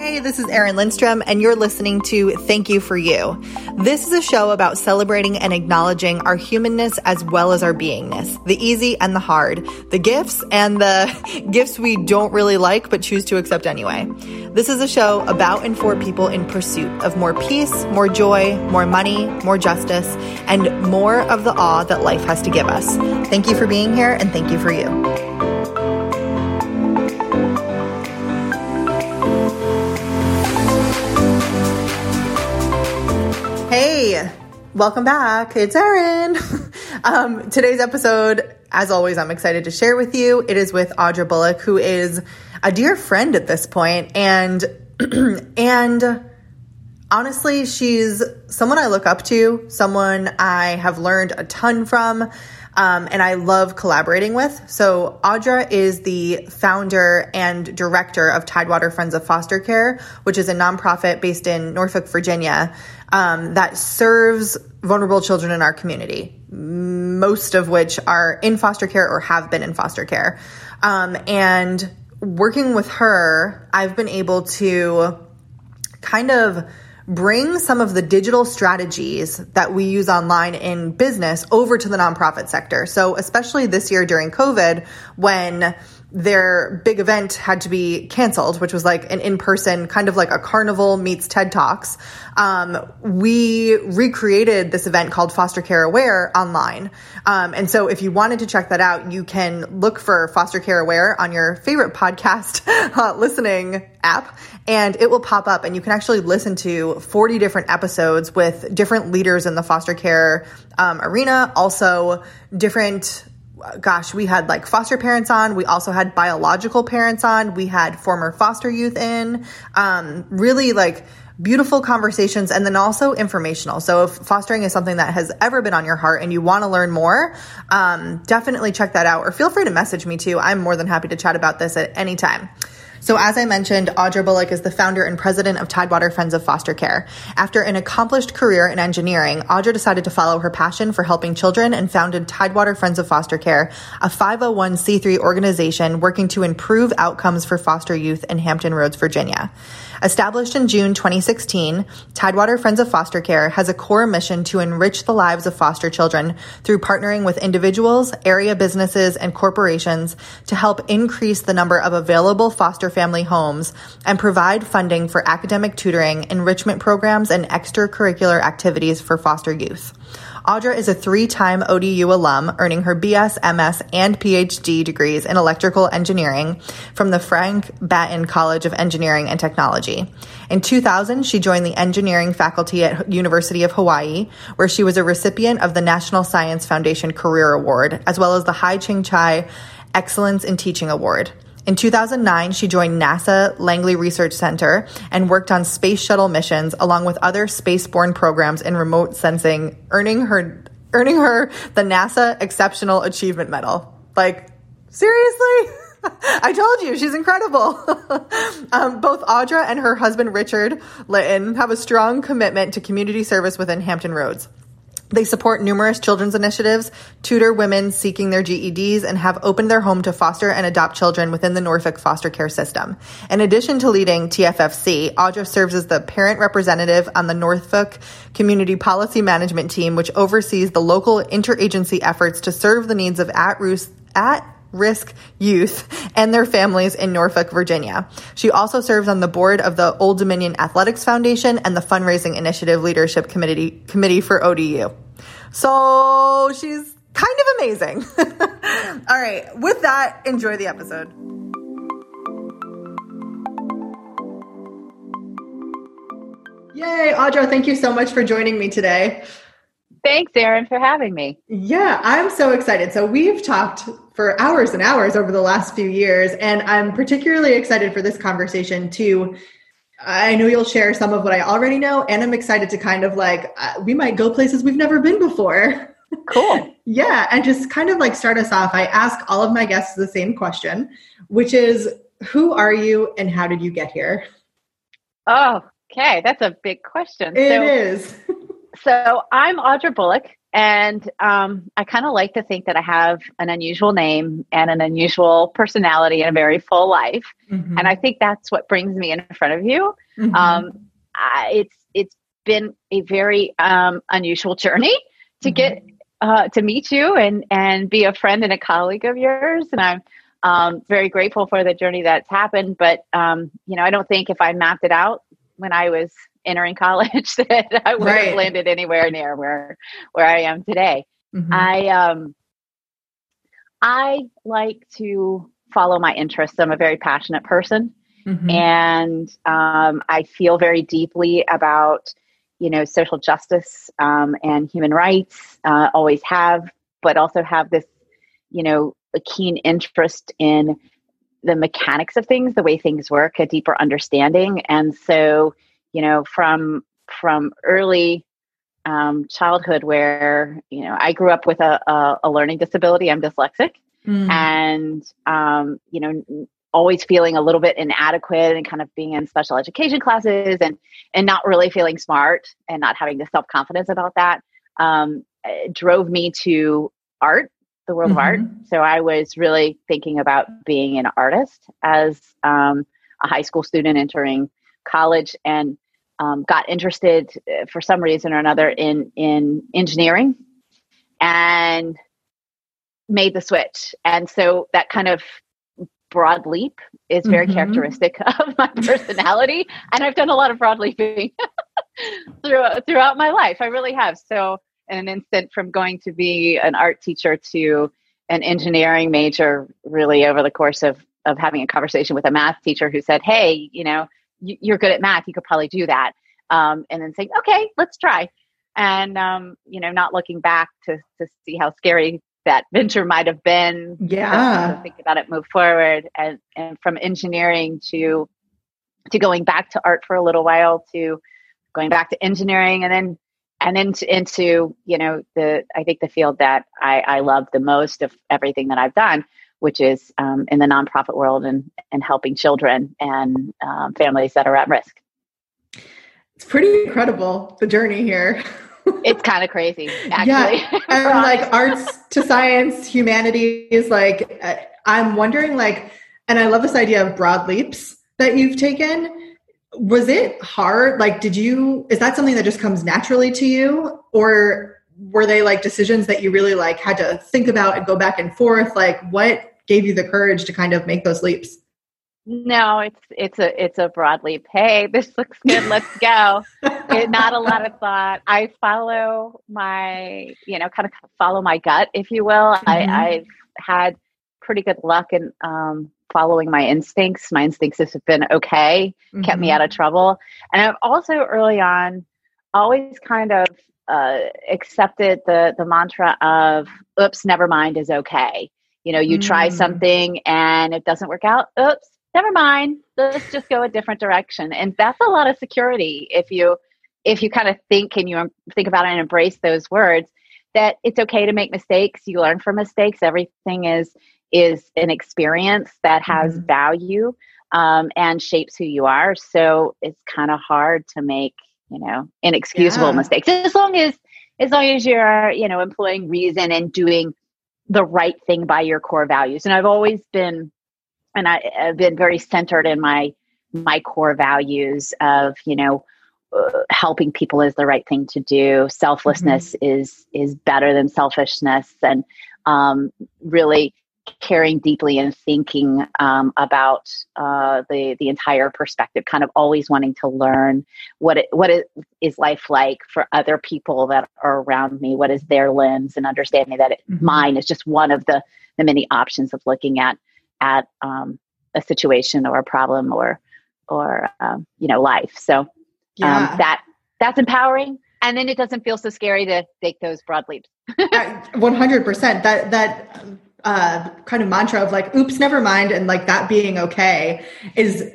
Hey, this is Erin Lindstrom, and you're listening to Thank You for You. This is a show about celebrating and acknowledging our humanness as well as our beingness, the easy and the hard, the gifts and the gifts we don't really like but choose to accept anyway. This is a show about and for people in pursuit of more peace, more joy, more money, more justice, and more of the awe that life has to give us. Thank you for being here, and thank you for you. Hey, welcome back. It's Erin. um, today's episode, as always, I'm excited to share with you. It is with Audra Bullock, who is a dear friend at this point, and and honestly, she's someone I look up to, someone I have learned a ton from um, and I love collaborating with. So, Audra is the founder and director of Tidewater Friends of Foster Care, which is a nonprofit based in Norfolk, Virginia, um, that serves vulnerable children in our community, most of which are in foster care or have been in foster care. Um, and working with her, I've been able to kind of bring some of the digital strategies that we use online in business over to the nonprofit sector. So, especially this year during COVID, when their big event had to be canceled, which was like an in person, kind of like a carnival meets TED Talks. Um, we recreated this event called Foster Care Aware online. Um, and so if you wanted to check that out, you can look for Foster Care Aware on your favorite podcast uh, listening app and it will pop up and you can actually listen to 40 different episodes with different leaders in the foster care um, arena, also different gosh, we had like foster parents on. We also had biological parents on. We had former foster youth in. Um, really like beautiful conversations and then also informational. So if fostering is something that has ever been on your heart and you want to learn more, um, definitely check that out or feel free to message me too. I'm more than happy to chat about this at any time. So, as I mentioned, Audra Bullock is the founder and president of Tidewater Friends of Foster Care. After an accomplished career in engineering, Audra decided to follow her passion for helping children and founded Tidewater Friends of Foster Care, a 501c3 organization working to improve outcomes for foster youth in Hampton Roads, Virginia. Established in June 2016, Tidewater Friends of Foster Care has a core mission to enrich the lives of foster children through partnering with individuals, area businesses, and corporations to help increase the number of available foster family homes and provide funding for academic tutoring, enrichment programs, and extracurricular activities for foster youth. Audra is a three time ODU alum, earning her BS, MS, and PhD degrees in electrical engineering from the Frank Batten College of Engineering and Technology. In 2000, she joined the engineering faculty at University of Hawaii, where she was a recipient of the National Science Foundation Career Award, as well as the Hai Ching Chai Excellence in Teaching Award. In 2009, she joined NASA Langley Research Center and worked on space shuttle missions along with other spaceborne programs in remote sensing, earning her earning her the NASA Exceptional Achievement Medal. Like seriously? I told you, she's incredible. um, both Audra and her husband Richard Litton have a strong commitment to community service within Hampton Roads. They support numerous children's initiatives, tutor women seeking their GEDs, and have opened their home to foster and adopt children within the Norfolk foster care system. In addition to leading TFFC, Audra serves as the parent representative on the Norfolk Community Policy Management Team, which oversees the local interagency efforts to serve the needs of at-risk at risk youth and their families in Norfolk, Virginia. She also serves on the board of the Old Dominion Athletics Foundation and the Fundraising Initiative Leadership Committee, Committee for ODU. So she's kind of amazing. All right, with that, enjoy the episode. Yay, Audra, thank you so much for joining me today. Thanks, Erin, for having me. Yeah, I'm so excited. So, we've talked for hours and hours over the last few years, and I'm particularly excited for this conversation too. I know you'll share some of what I already know, and I'm excited to kind of like, uh, we might go places we've never been before. Cool. yeah, and just kind of like start us off. I ask all of my guests the same question, which is who are you and how did you get here? Oh, okay. That's a big question. It so, is. So I'm Audra Bullock. And um, I kind of like to think that I have an unusual name and an unusual personality and a very full life. Mm-hmm. And I think that's what brings me in front of you. Mm-hmm. Um, I, it's it's been a very um, unusual journey to mm-hmm. get uh, to meet you and and be a friend and a colleague of yours. And I'm um, very grateful for the journey that's happened. But um, you know, I don't think if I mapped it out when I was entering college that I would right. have landed anywhere near where where I am today. Mm-hmm. I um I like to follow my interests. I'm a very passionate person, mm-hmm. and um, I feel very deeply about you know social justice um, and human rights. Uh, always have, but also have this you know a keen interest in the mechanics of things, the way things work, a deeper understanding, and so you know from from early um, childhood where you know I grew up with a, a, a learning disability. I'm dyslexic, mm. and um, you know always feeling a little bit inadequate and kind of being in special education classes and and not really feeling smart and not having the self confidence about that um, drove me to art, the world mm-hmm. of art. Mm-hmm. So I was really thinking about being an artist as um, a high school student entering college and um, got interested uh, for some reason or another in in engineering and made the switch. And so that kind of broad leap is very mm-hmm. characteristic of my personality. And i've done a lot of broad leaping throughout, throughout my life. I really have. So in an instant from going to be an art teacher to an engineering major really over the course of of having a conversation with a math teacher who said hey you know you're good at math you could probably do that um, and then saying okay let's try. And um, you know not looking back to to see how scary that venture might have been yeah. think about it move forward and and from engineering to to going back to art for a little while to going back to engineering and then and into into you know the i think the field that i i love the most of everything that i've done which is um, in the nonprofit world and, and helping children and um, families that are at risk. It's pretty incredible, the journey here. it's kind of crazy, actually. Yeah. and like arts to science, humanities, like uh, I'm wondering, like, and I love this idea of broad leaps that you've taken. Was it hard? Like, did you, is that something that just comes naturally to you? Or were they like decisions that you really like had to think about and go back and forth? Like, what gave you the courage to kind of make those leaps? No, it's it's a it's a broad leap. Hey, this looks good. Let's go. it, not a lot of thought. I follow my you know kind of follow my gut, if you will. Mm-hmm. I, I've had pretty good luck in um, following my instincts. My instincts have been okay, mm-hmm. kept me mm-hmm. out of trouble, and I've also early on always kind of uh, accepted the the mantra of "oops, never mind" is okay you know you mm. try something and it doesn't work out oops never mind let's just go a different direction and that's a lot of security if you if you kind of think and you think about it and embrace those words that it's okay to make mistakes you learn from mistakes everything is is an experience that has mm. value um, and shapes who you are so it's kind of hard to make you know inexcusable yeah. mistakes as long as as long as you're you know employing reason and doing the right thing by your core values. And I've always been, and I, have been very centered in my my core values of you know uh, helping people is the right thing to do. Selflessness mm-hmm. is is better than selfishness, and um, really caring deeply and thinking um, about uh, the the entire perspective, kind of always wanting to learn what it what it is life like for other people that are around me. What is their lens, and understanding that it, mm-hmm. mine is just one of the the many options of looking at at um, a situation or a problem or or um, you know life. So um, yeah. that that's empowering and then it doesn't feel so scary to take those broad leaps 100% that that uh, kind of mantra of like, oops, never mind, and like that being okay is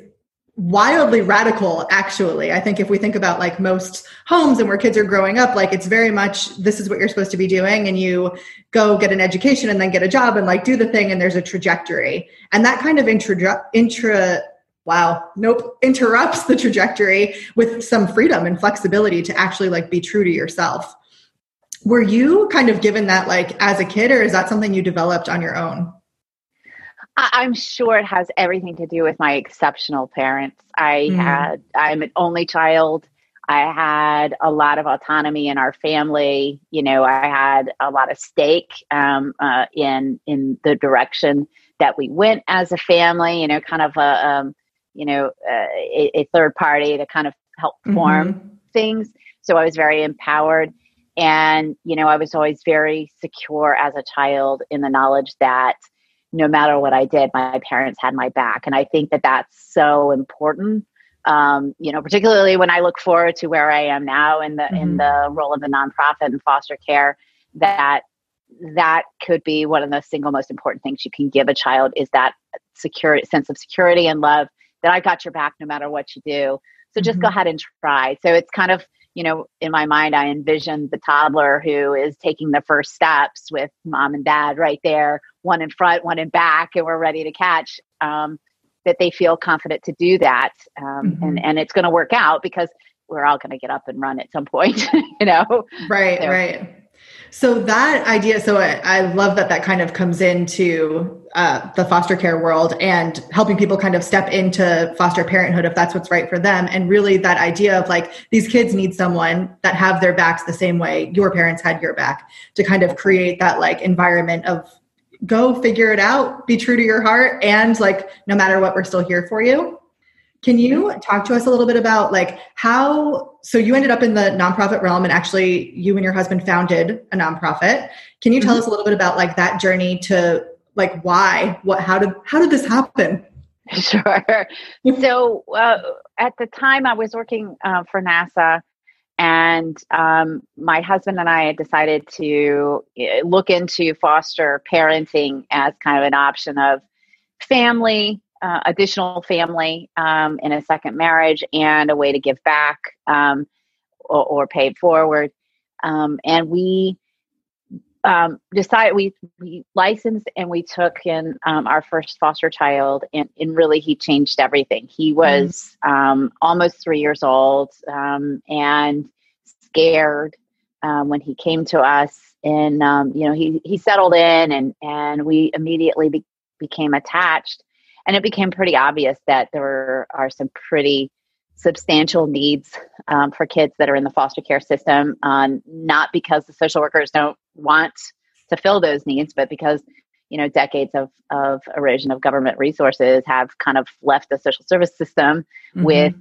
wildly radical actually. I think if we think about like most homes and where kids are growing up like it's very much this is what you're supposed to be doing and you go get an education and then get a job and like do the thing and there's a trajectory. And that kind of intra intra wow nope interrupts the trajectory with some freedom and flexibility to actually like be true to yourself were you kind of given that like as a kid, or is that something you developed on your own? I'm sure it has everything to do with my exceptional parents. I mm. had, I'm an only child. I had a lot of autonomy in our family. You know, I had a lot of stake um, uh, in in the direction that we went as a family. You know, kind of a um, you know uh, a, a, third party to kind of help form mm-hmm. things. So I was very empowered, and you know, I was always very secure as a child in the knowledge that no matter what I did, my parents had my back, and I think that that's so important um, you know, particularly when I look forward to where I am now in the mm-hmm. in the role of the nonprofit and foster care, that that could be one of the single most important things you can give a child is that secure sense of security and love that I got your back no matter what you do. So just mm-hmm. go ahead and try. So it's kind of you know, in my mind, I envisioned the toddler who is taking the first steps with mom and dad right there, one in front, one in back, and we're ready to catch. Um, that they feel confident to do that um, mm-hmm. and and it's going to work out because we're all going to get up and run at some point you know right so. right so that idea so I, I, love that that kind of comes into uh, the foster care world and helping people kind of step into foster parenthood if that's what's right for them and really that idea of like these kids need someone that have their backs the same way your parents had your back to kind of create that like environment of go figure it out, be true to your heart, and like no matter what, we're still here for you. Can you talk to us a little bit about like how so you ended up in the nonprofit realm and actually you and your husband founded a nonprofit. Can you tell mm-hmm. us a little bit about like that journey to like why, what how did how did this happen? Sure. so uh, at the time I was working uh, for NASA and um, my husband and I had decided to eh, look into foster parenting as kind of an option of family, uh, additional family um, in a second marriage, and a way to give back um, or, or, pay it forward. Um, and we um, decided we we licensed and we took in um, our first foster child, and, and really he changed everything. He was mm. um, almost three years old um, and scared um, when he came to us, and um, you know he he settled in, and and we immediately be, became attached, and it became pretty obvious that there are some pretty substantial needs um, for kids that are in the foster care system, um, not because the social workers don't want to fill those needs, but because you know decades of, of erosion of government resources have kind of left the social service system mm-hmm. with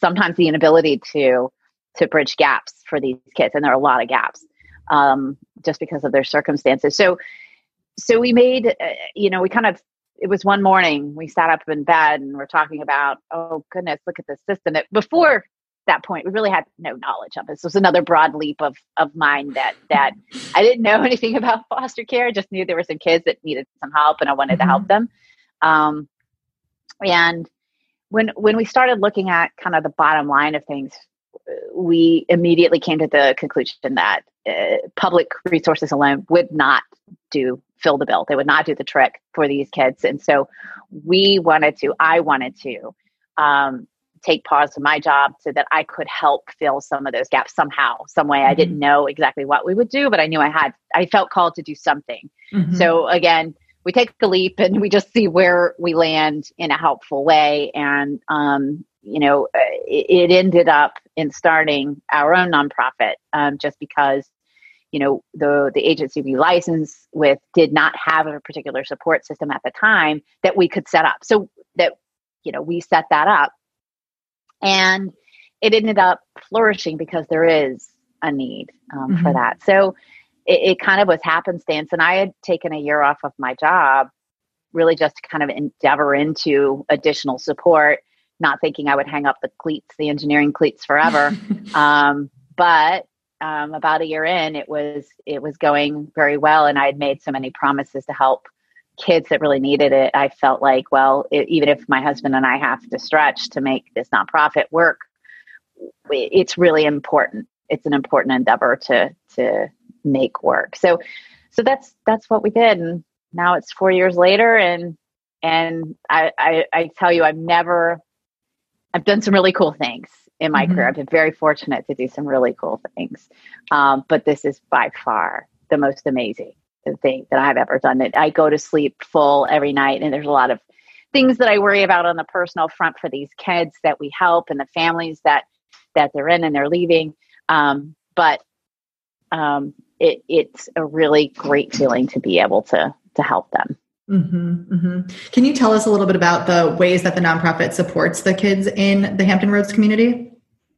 sometimes the inability to to bridge gaps for these kids and there are a lot of gaps um, just because of their circumstances so so we made uh, you know we kind of it was one morning we sat up in bed and we're talking about oh goodness look at this system that before that point we really had no knowledge of this It was another broad leap of of mine that that i didn't know anything about foster care I just knew there were some kids that needed some help and i wanted mm-hmm. to help mm-hmm. them um, and when when we started looking at kind of the bottom line of things we immediately came to the conclusion that uh, public resources alone would not do fill the bill. They would not do the trick for these kids. And so we wanted to, I wanted to um, take pause from my job so that I could help fill some of those gaps somehow, some way. Mm-hmm. I didn't mm-hmm. know exactly what we would do, but I knew I had, I felt called to do something. Mm-hmm. So again, we take the leap and we just see where we land in a helpful way. And um, you know, it, it, ended up in starting our own nonprofit um, just because, you know, the the agency we licensed with did not have a particular support system at the time that we could set up. So that, you know, we set that up, and it ended up flourishing because there is a need um, mm-hmm. for that. So it, it kind of was happenstance, and I had taken a year off of my job really just to kind of endeavor into additional support not thinking I would hang up the cleats, the engineering cleats forever. um, but um, about a year in, it was it was going very well, and I had made so many promises to help kids that really needed it. I felt like, well, it, even if my husband and I have to stretch to make this nonprofit work, it's really important. It's an important endeavor to to make work. So, so that's that's what we did, and now it's four years later, and and I, I, I tell you, I've never I've done some really cool things. In my mm-hmm. career. I've been very fortunate to do some really cool things. Um, but this is by far the most amazing thing that I've ever done. It I go to sleep full every night, and there's a lot of things that I worry about on the personal front for these kids that we help and the families that that they're in and they're leaving. Um, but um, it, it's a really great feeling to be able to to help them. Mm-hmm, mm-hmm. Can you tell us a little bit about the ways that the nonprofit supports the kids in the Hampton Roads community?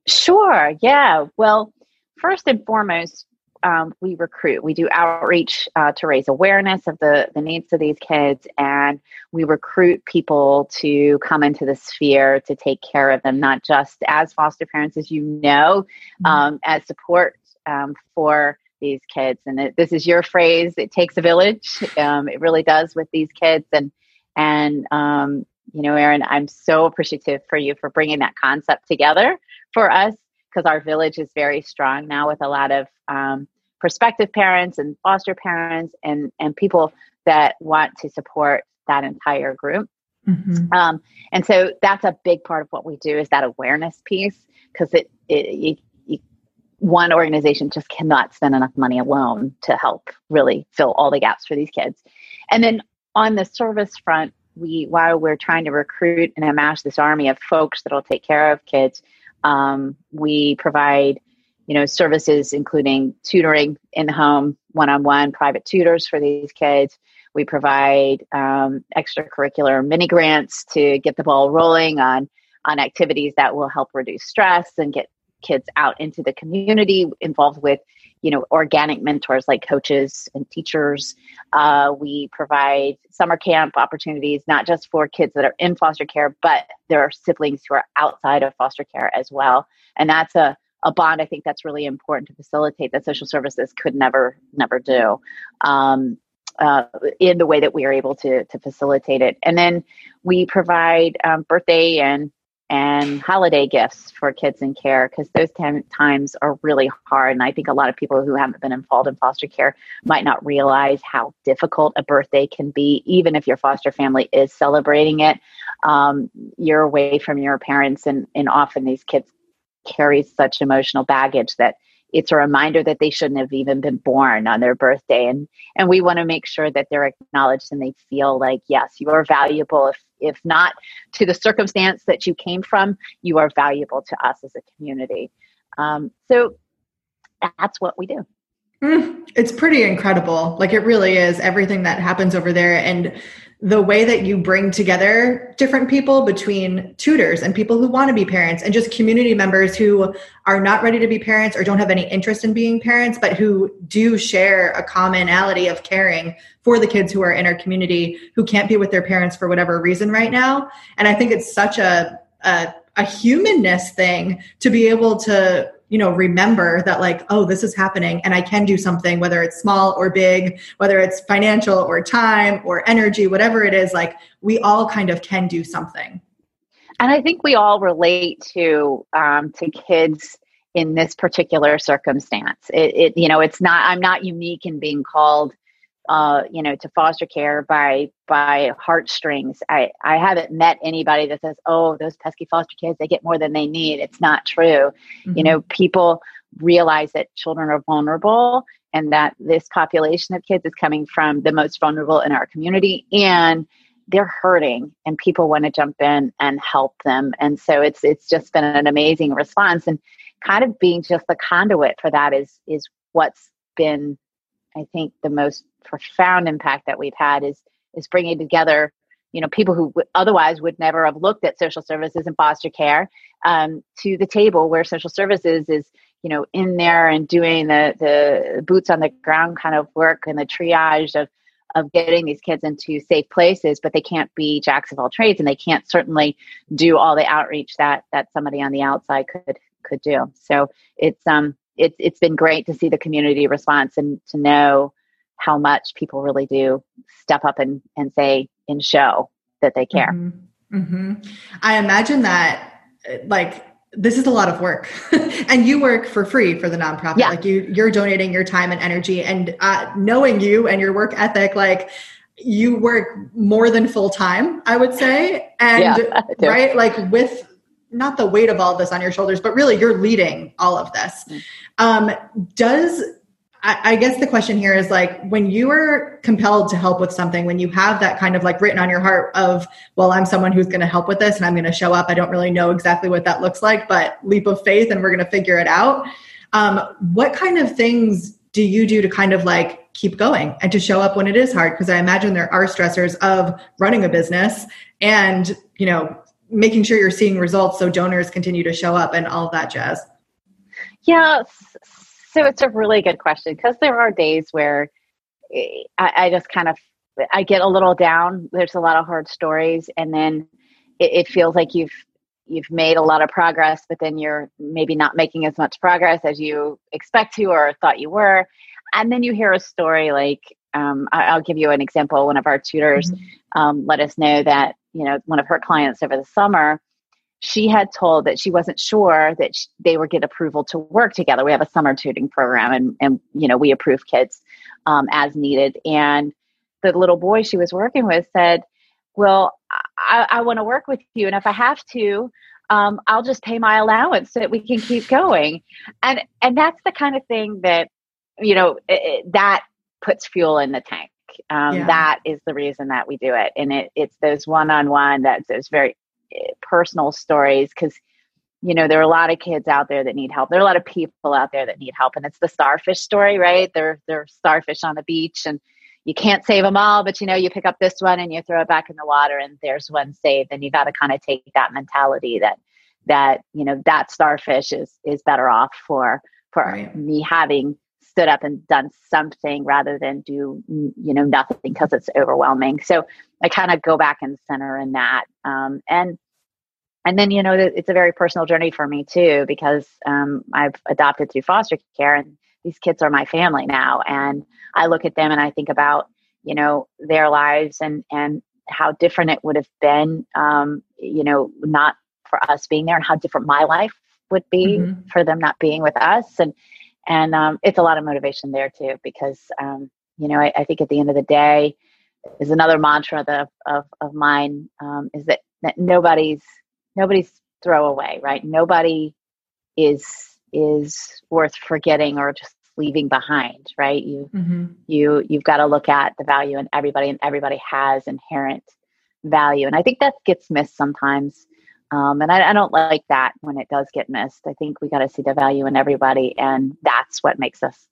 Sure. Yeah. Well, first and foremost, um, we recruit. We do outreach uh, to raise awareness of the, the needs of these kids, and we recruit people to come into the sphere to take care of them, not just as foster parents, as you know, mm-hmm. um, as support um, for these kids. And it, this is your phrase. It takes a village. Um, it really does with these kids. And and um, you know, Erin, I'm so appreciative for you for bringing that concept together for us because our village is very strong now with a lot of um, prospective parents and foster parents and and people that want to support that entire group. Mm-hmm. Um, and so that's a big part of what we do is that awareness piece because it, it one organization just cannot spend enough money alone to help really fill all the gaps for these kids. And then on the service front, we while we're trying to recruit and amass this army of folks that'll take care of kids, um, we provide you know services including tutoring in the home, one-on-one private tutors for these kids. We provide um, extracurricular mini grants to get the ball rolling on on activities that will help reduce stress and get kids out into the community involved with you know organic mentors like coaches and teachers. Uh, we provide summer camp opportunities not just for kids that are in foster care but there are siblings who are outside of foster care as well. And that's a, a bond i think that's really important to facilitate that social services could never never do um, uh, in the way that we are able to to facilitate it. And then we provide um, birthday and and holiday gifts for kids in care because those t- times are really hard. And I think a lot of people who haven't been involved in foster care might not realize how difficult a birthday can be, even if your foster family is celebrating it. Um, you're away from your parents, and, and often these kids carry such emotional baggage that it's a reminder that they shouldn't have even been born on their birthday and and we want to make sure that they're acknowledged and they feel like yes you are valuable if if not to the circumstance that you came from you are valuable to us as a community. Um, so that's what we do. Mm, it's pretty incredible. Like it really is everything that happens over there. And the way that you bring together different people between tutors and people who want to be parents and just community members who are not ready to be parents or don't have any interest in being parents but who do share a commonality of caring for the kids who are in our community who can't be with their parents for whatever reason right now. And i think it's such a a, a humanness thing to be able to you know remember that like oh this is happening and i can do something whether it's small or big whether it's financial or time or energy whatever it is like we all kind of can do something. And i think we all relate to um, to kids in this particular circumstance. It, it you know it's not i'm not unique in being called uh, you know, to foster care by by heartstrings. I I haven't met anybody that says, "Oh, those pesky foster kids, they get more than they need." It's not true. Mm-hmm. You know, people realize that children are vulnerable and that this population of kids is coming from the most vulnerable in our community and they're hurting and people want to jump in and help them and so it's it's just been an amazing response and kind of being just the conduit for that is is what's been I think the most profound impact that we've had is is bringing together you know people who w- otherwise would never have looked at social services and foster care um, to the table where social services is you know in there and doing the the boots on the ground kind of work and the triage of of getting these kids into safe places but they can't be jacks of all trades and they can't certainly do all the outreach that that somebody on the outside could could do. So it's um it's it's been great to see the community response and to know how much people really do step up and, and say and show that they care. Mm-hmm. Mm-hmm. I imagine that like this is a lot of work and you work for free for the nonprofit. Yeah. Like you, you're donating your time and energy and uh, knowing you and your work ethic, like you work more than full time, I would say. And yeah, right, like with not the weight of all this on your shoulders, but really you're leading all of this. Um, does I, guess the question here is like when you are compelled to help with something, when you have that kind of like written on your heart of, well, I'm someone who's going to help with this and I'm going to show up. I don't really know exactly what that looks like, but leap of faith and we're going to figure it out. Um, what kind of things do you do to kind of like keep going and to show up when it is hard? Because I imagine there are stressors of running a business and, you know, making sure you're seeing results so donors continue to show up and all of that jazz. Yeah, so it's a really good question because there are days where eh, I, I, just kind of I get a little down. There's a lot of hard stories, and then it, it feels like you've you've made a lot of progress, but then you're maybe not making as much progress as you expect to or thought you were. And then you hear a story like um, I, will give you an example. One of our tutors mm-hmm. um, let us know that you know one of her clients over the summer she had told that she wasn't sure that she, they would get approval to work together. We have a summer tutoring program, and and you know we approve kids um, as needed. And the little boy she was working with said, "Well, I, I want to work with you, and if I have to." Um, I'll just pay my allowance so that we can keep going, and and that's the kind of thing that you know it, it, that puts fuel in the tank. Um, yeah. That is the reason that we do it, and it, it's those one-on-one that's those very personal stories because you know there are a lot of kids out there that need help there are a lot of people out there that need help and it's the starfish story right they're they're starfish on the beach and you can't save them all but you know you pick up this one and you throw it back in the water and there's one saved and you got to kind of take that mentality that that you know that starfish is is better off for for right. me having stood up and done something rather than do you know nothing because it's overwhelming. So i kind of go back and center in that um, and and then you know it's a very personal journey for me too because um, i've adopted through foster care and these kids are my family now. And i look at them and i think about you know their lives and and how different it would have been um, you know not for us being there and how different my life would be mm-hmm. for them not being with us. And and um, it's a lot of motivation there too because um, you know I, I, think at the end of the day is another mantra of, of mine um, is that, that nobody's nobody's throwaway right? Nobody is is worth forgetting or just leaving behind right? You mm-hmm. you you've got to look at the value in everybody and everybody has inherent value. And i think that gets missed sometimes um, and I, I, don't like that when it does get missed. I think we got to see the value in everybody, and that's what makes us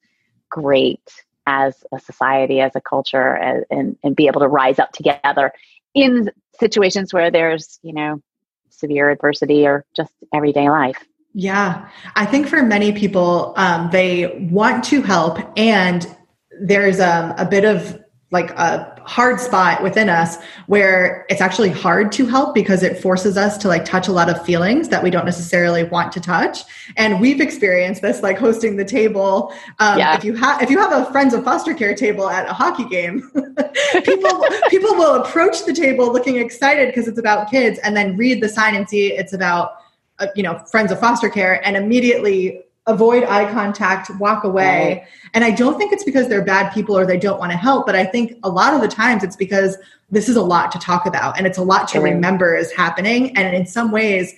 great as a society, as a culture, and, and, and be able to rise up together in situations where there's, you know, severe adversity or just everyday life. Yeah, I think for many people, um, they want to help, and there's um, a bit of like a hard spot within us where it's actually hard to help because it forces us to like touch a lot of feelings that we don't necessarily want to touch and we've experienced this like hosting the table um, yeah. if you have if you have a friends of foster care table at a hockey game people people will approach the table looking excited because it's about kids and then read the sign and see it's about uh, you know friends of foster care and immediately avoid eye contact, walk away. Right. And I don't think it's because they're bad people or they don't want to help, but I think a lot of the times it's because this is a lot to talk about and it's a lot to remember is happening. And in some ways,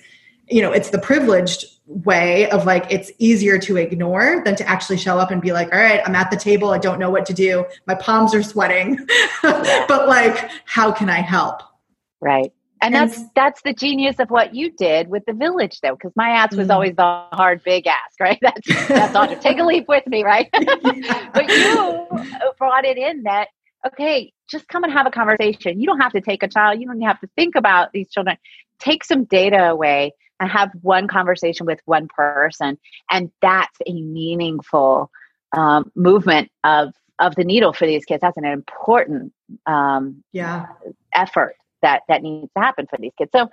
you know, it's the privileged way of like it's easier to ignore than to actually show up and be like, all right, I'm at the table, I don't know what to do, my palms are sweating, but like, how can I help? Right. And, and that's that's the genius of what you did with the village, though, because my ask was mm. always the hard, big ask, right? That's that's all. Take a leap with me, right? but you brought it in that okay, just come and have a conversation. You don't have to take a child. You don't have to think about these children. Take some data away and have one conversation with one person, and that's a meaningful um, movement of of the needle for these kids. That's an important um, yeah effort that that needs to happen for these kids. So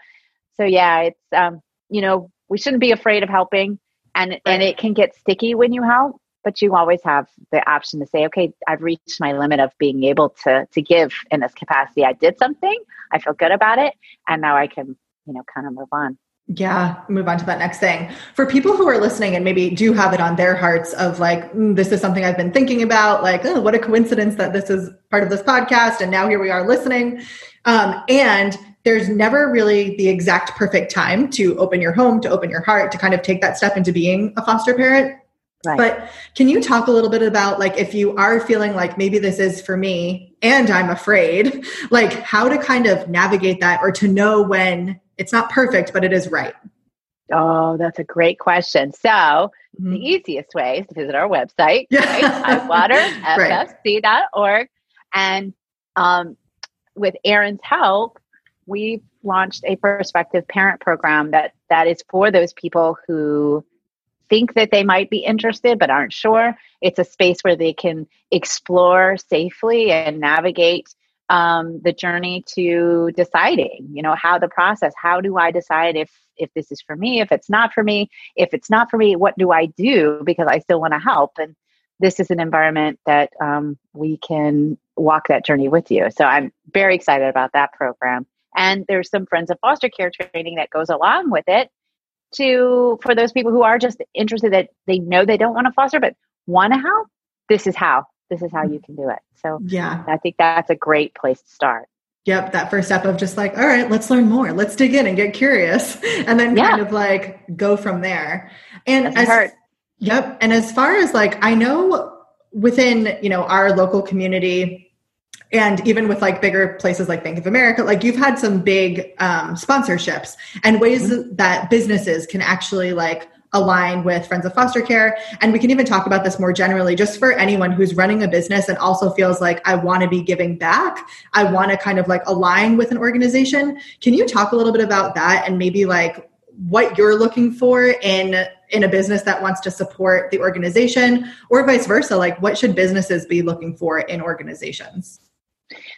so yeah, it's um, you know, we shouldn't be afraid of helping and right. and it can get sticky when you help, but you always have the option to say, okay, I've reached my limit of being able to to give in this capacity. I did something, I feel good about it, and now I can, you know, kind of move on. Yeah, move on to that next thing. For people who are listening and maybe do have it on their hearts of like, mm, this is something I've been thinking about, like, oh, what a coincidence that this is part of this podcast. And now here we are listening. Um, and there's never really the exact perfect time to open your home, to open your heart, to kind of take that step into being a foster parent. Right. But can you talk a little bit about like if you are feeling like maybe this is for me and I'm afraid, like how to kind of navigate that or to know when it's not perfect, but it is right? Oh, that's a great question. So, mm-hmm. the easiest way is to visit our website, yeah. right? tidewaterffc.org. And um, with Erin's help, we've launched a prospective parent program that that is for those people who think that they might be interested but aren't sure. It's a space where they can explore safely and navigate um, the journey to deciding. You know, how the process. How do I decide if if this is for me? If it's not for me? If it's not for me, what do I do? Because I still want to help and this is an environment that um, we can walk that journey with you. So I'm very excited about that program. And there's some friends of foster care training that goes along with it to for those people who are just interested that they know they don't want to foster but want to help this is how this is how you can do it. So yeah. I think that's a great place to start. Yep that first step of just like all right let's learn more. Let's dig in and get curious and then yeah. kind of like go from there. And as, yep and as far as like i know within you know our local community and even with like bigger places like Bank of America, like you've had some big um, sponsorships and ways mm-hmm. that businesses can actually like align with Friends of Foster Care. And we can even talk about this more generally, just for anyone who's running a business and also feels like I want to be giving back. I want to kind of like align with an organization. Can you talk a little bit about that and maybe like what you're looking for in in a business that wants to support the organization or vice versa like what should businesses be looking for in organizations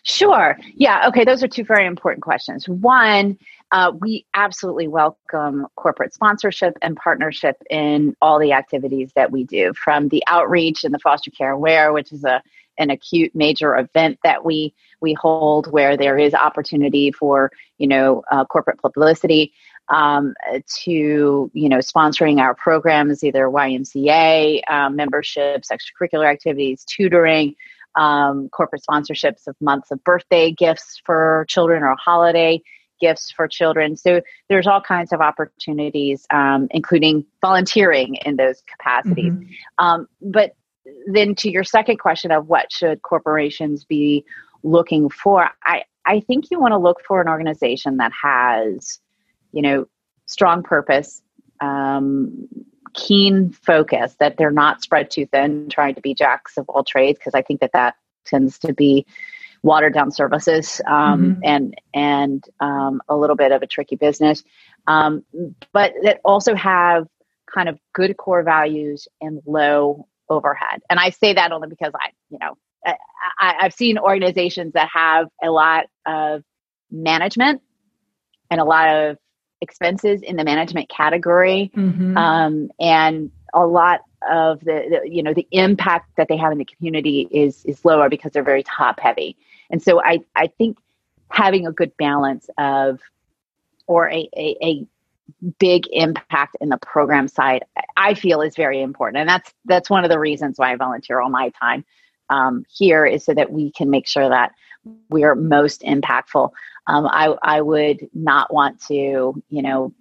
Sure. Yeah. Okay. Those are two very important questions. One, uh, we absolutely welcome corporate sponsorship and partnership in all the activities that we do, from the outreach and the foster care aware, which is a an acute major event that we we hold where there is opportunity for you know uh, corporate publicity um, to you know sponsoring our programs, either YMCA um, memberships, extracurricular activities, tutoring, um, corporate sponsorships of months of birthday gifts for children or holiday gifts for children. So there's all kinds of opportunities, um, including volunteering in those capacities. Mm-hmm. Um, but then to your second question of what should corporations be looking for, I, I think you want to look for an organization that has, you know, strong purpose, um, keen focus that they're not spread too thin trying to be jacks of all trades because i think that that tends to be watered down services um, mm-hmm. and and um, a little bit of a tricky business um, but that also have kind of good core values and low overhead and i say that only because i you know I, i've seen organizations that have a lot of management and a lot of expenses in the management category mm-hmm. um, and a lot of the, the, you know the impact that they have in the community is is lower because they're very top heavy and so i i think having a good balance of or a, a, a big impact in the program side i feel is very important and that's that's one of the reasons why i volunteer all my time um, here is so that we can make sure that we're most impactful um, I, I would not want to, you know,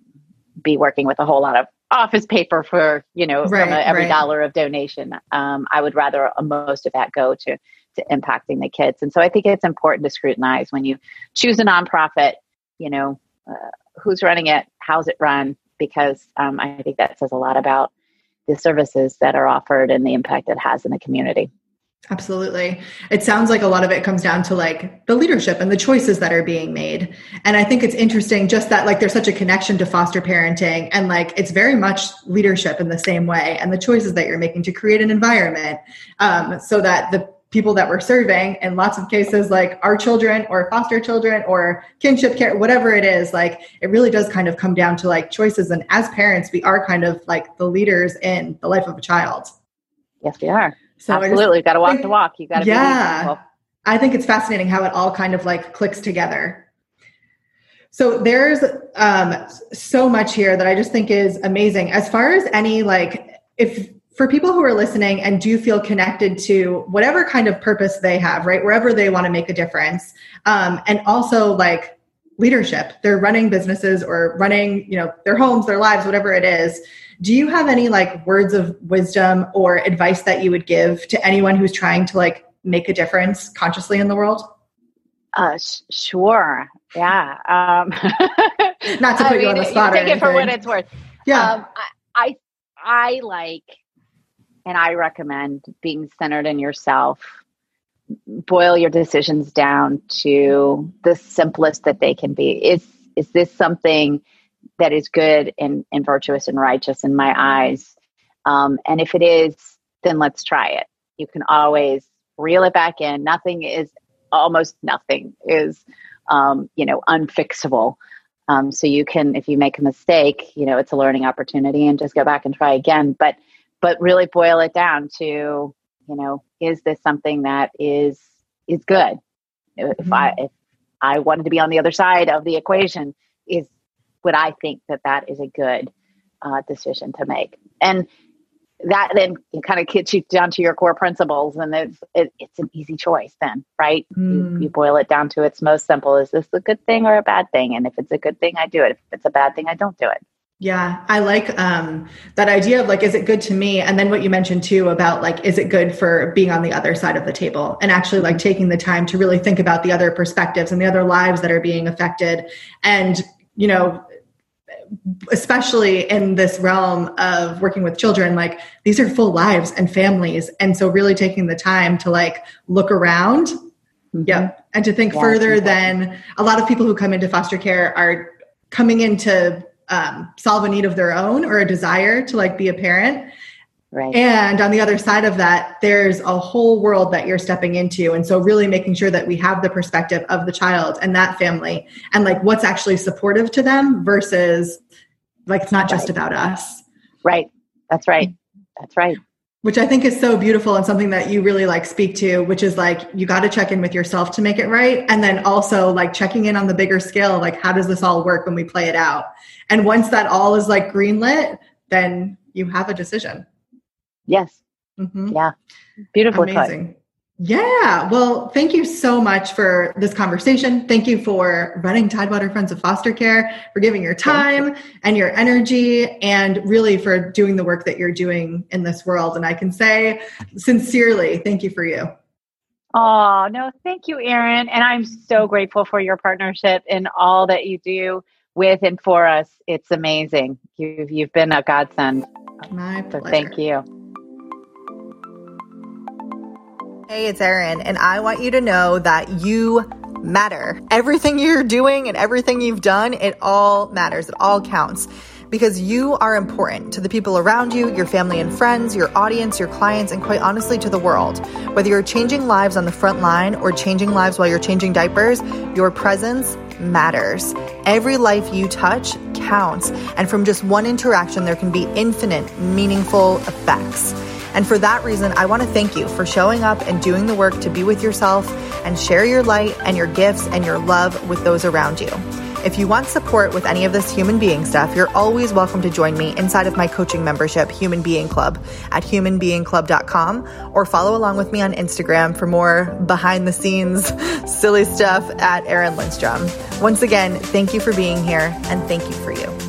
be working with a whole lot of office paper for, you know, right, from a, every right. dollar of donation. Um, I would rather most of that go to, to impacting the kids. And so I think it's important to scrutinize when you choose a nonprofit, you know, uh, who's running it, how's it run, because um, I think that says a lot about the services that are offered and the impact it has in the community. Absolutely. It sounds like a lot of it comes down to like the leadership and the choices that are being made. And I think it's interesting just that like there's such a connection to foster parenting and like it's very much leadership in the same way and the choices that you're making to create an environment um, so that the people that we're serving in lots of cases like our children or foster children or kinship care whatever it is like it really does kind of come down to like choices and as parents we are kind of like the leaders in the life of a child yes we are so Absolutely, got to walk the walk. You got to yeah. I think it's fascinating how it all kind of like clicks together. So there's um, so much here that I just think is amazing. As far as any like, if for people who are listening and do feel connected to whatever kind of purpose they have, right, wherever they want to make a difference, um, and also like leadership. They're running businesses or running, you know, their homes, their lives, whatever it is. Do you have any like words of wisdom or advice that you would give to anyone who's trying to like make a difference consciously in the world? Uh, sh- sure. Yeah. Um, Not to put I you mean, on the spot. take it for what it's worth. Yeah. Um, I, I, I like, and I recommend being centered in yourself. Boil your decisions down to the simplest that they can be. Is is this something that is good and, and virtuous and righteous in my eyes? Um, and if it is, then let's try it. You can always reel it back in. Nothing is almost nothing is um, you know unfixable. Um, so you can, if you make a mistake, you know it's a learning opportunity, and just go back and try again. But but really boil it down to you know is this something that is is good? Mm-hmm. If I if I wanted to be on the other side of the equation, is would I think that that is a good uh, decision to make? And that then kind of gets you down to your core principles and it's it, it's an easy choice then right mm. you, you, boil it down to its most simple is this a good thing or a bad thing and if it's a good thing i do it if it's a bad thing i don't do it yeah i like um, that idea of like is it good to me? And then what you mentioned too about like is it good for being on the other side of the table and actually like taking the time to really think about the other perspectives and the other lives that are being affected. And you know especially in this realm of working with children like these are full lives and families. And so really taking the time to like look around mm-hmm. yeah and to think yeah, further than a lot of people who come into foster care are coming in to um, solve a need of their own or a desire to like be a parent Right. And on the other side of that, there's a whole world that you're stepping into. And so, really making sure that we have the perspective of the child and that family and like what's actually supportive to them versus like it's not just right. about us. Right. That's right. That's right. Which I think is so beautiful and something that you really like speak to, which is like you got to check in with yourself to make it right. And then also like checking in on the bigger scale, like how does this all work when we play it out? And once that all is like greenlit, then you have a decision. Yes. Mm-hmm. Yeah. Beautiful. Amazing. Put. Yeah. Well, thank you so much for this conversation. Thank you for running Tidewater Friends of Foster Care, for giving your time and your energy, and really for doing the work that you're doing in this world. And I can say sincerely, thank you for you. Oh, no, thank you, Erin. And I'm so grateful for your partnership and all that you do with and for us. It's amazing. You've, you've been a godsend. My pleasure. So thank you. Hey, it's Erin, and I want you to know that you matter. Everything you're doing and everything you've done, it all matters. It all counts because you are important to the people around you, your family and friends, your audience, your clients, and quite honestly to the world. Whether you're changing lives on the front line or changing lives while you're changing diapers, your presence matters. Every life you touch counts, and from just one interaction, there can be infinite, meaningful effects. And for that reason, I want to thank you for showing up and doing the work to be with yourself and share your light and your gifts and your love with those around you. If you want support with any of this human being stuff, you're always welcome to join me inside of my coaching membership, Human Being Club, at humanbeingclub.com, or follow along with me on Instagram for more behind the scenes silly stuff at Erin Lindstrom. Once again, thank you for being here and thank you for you.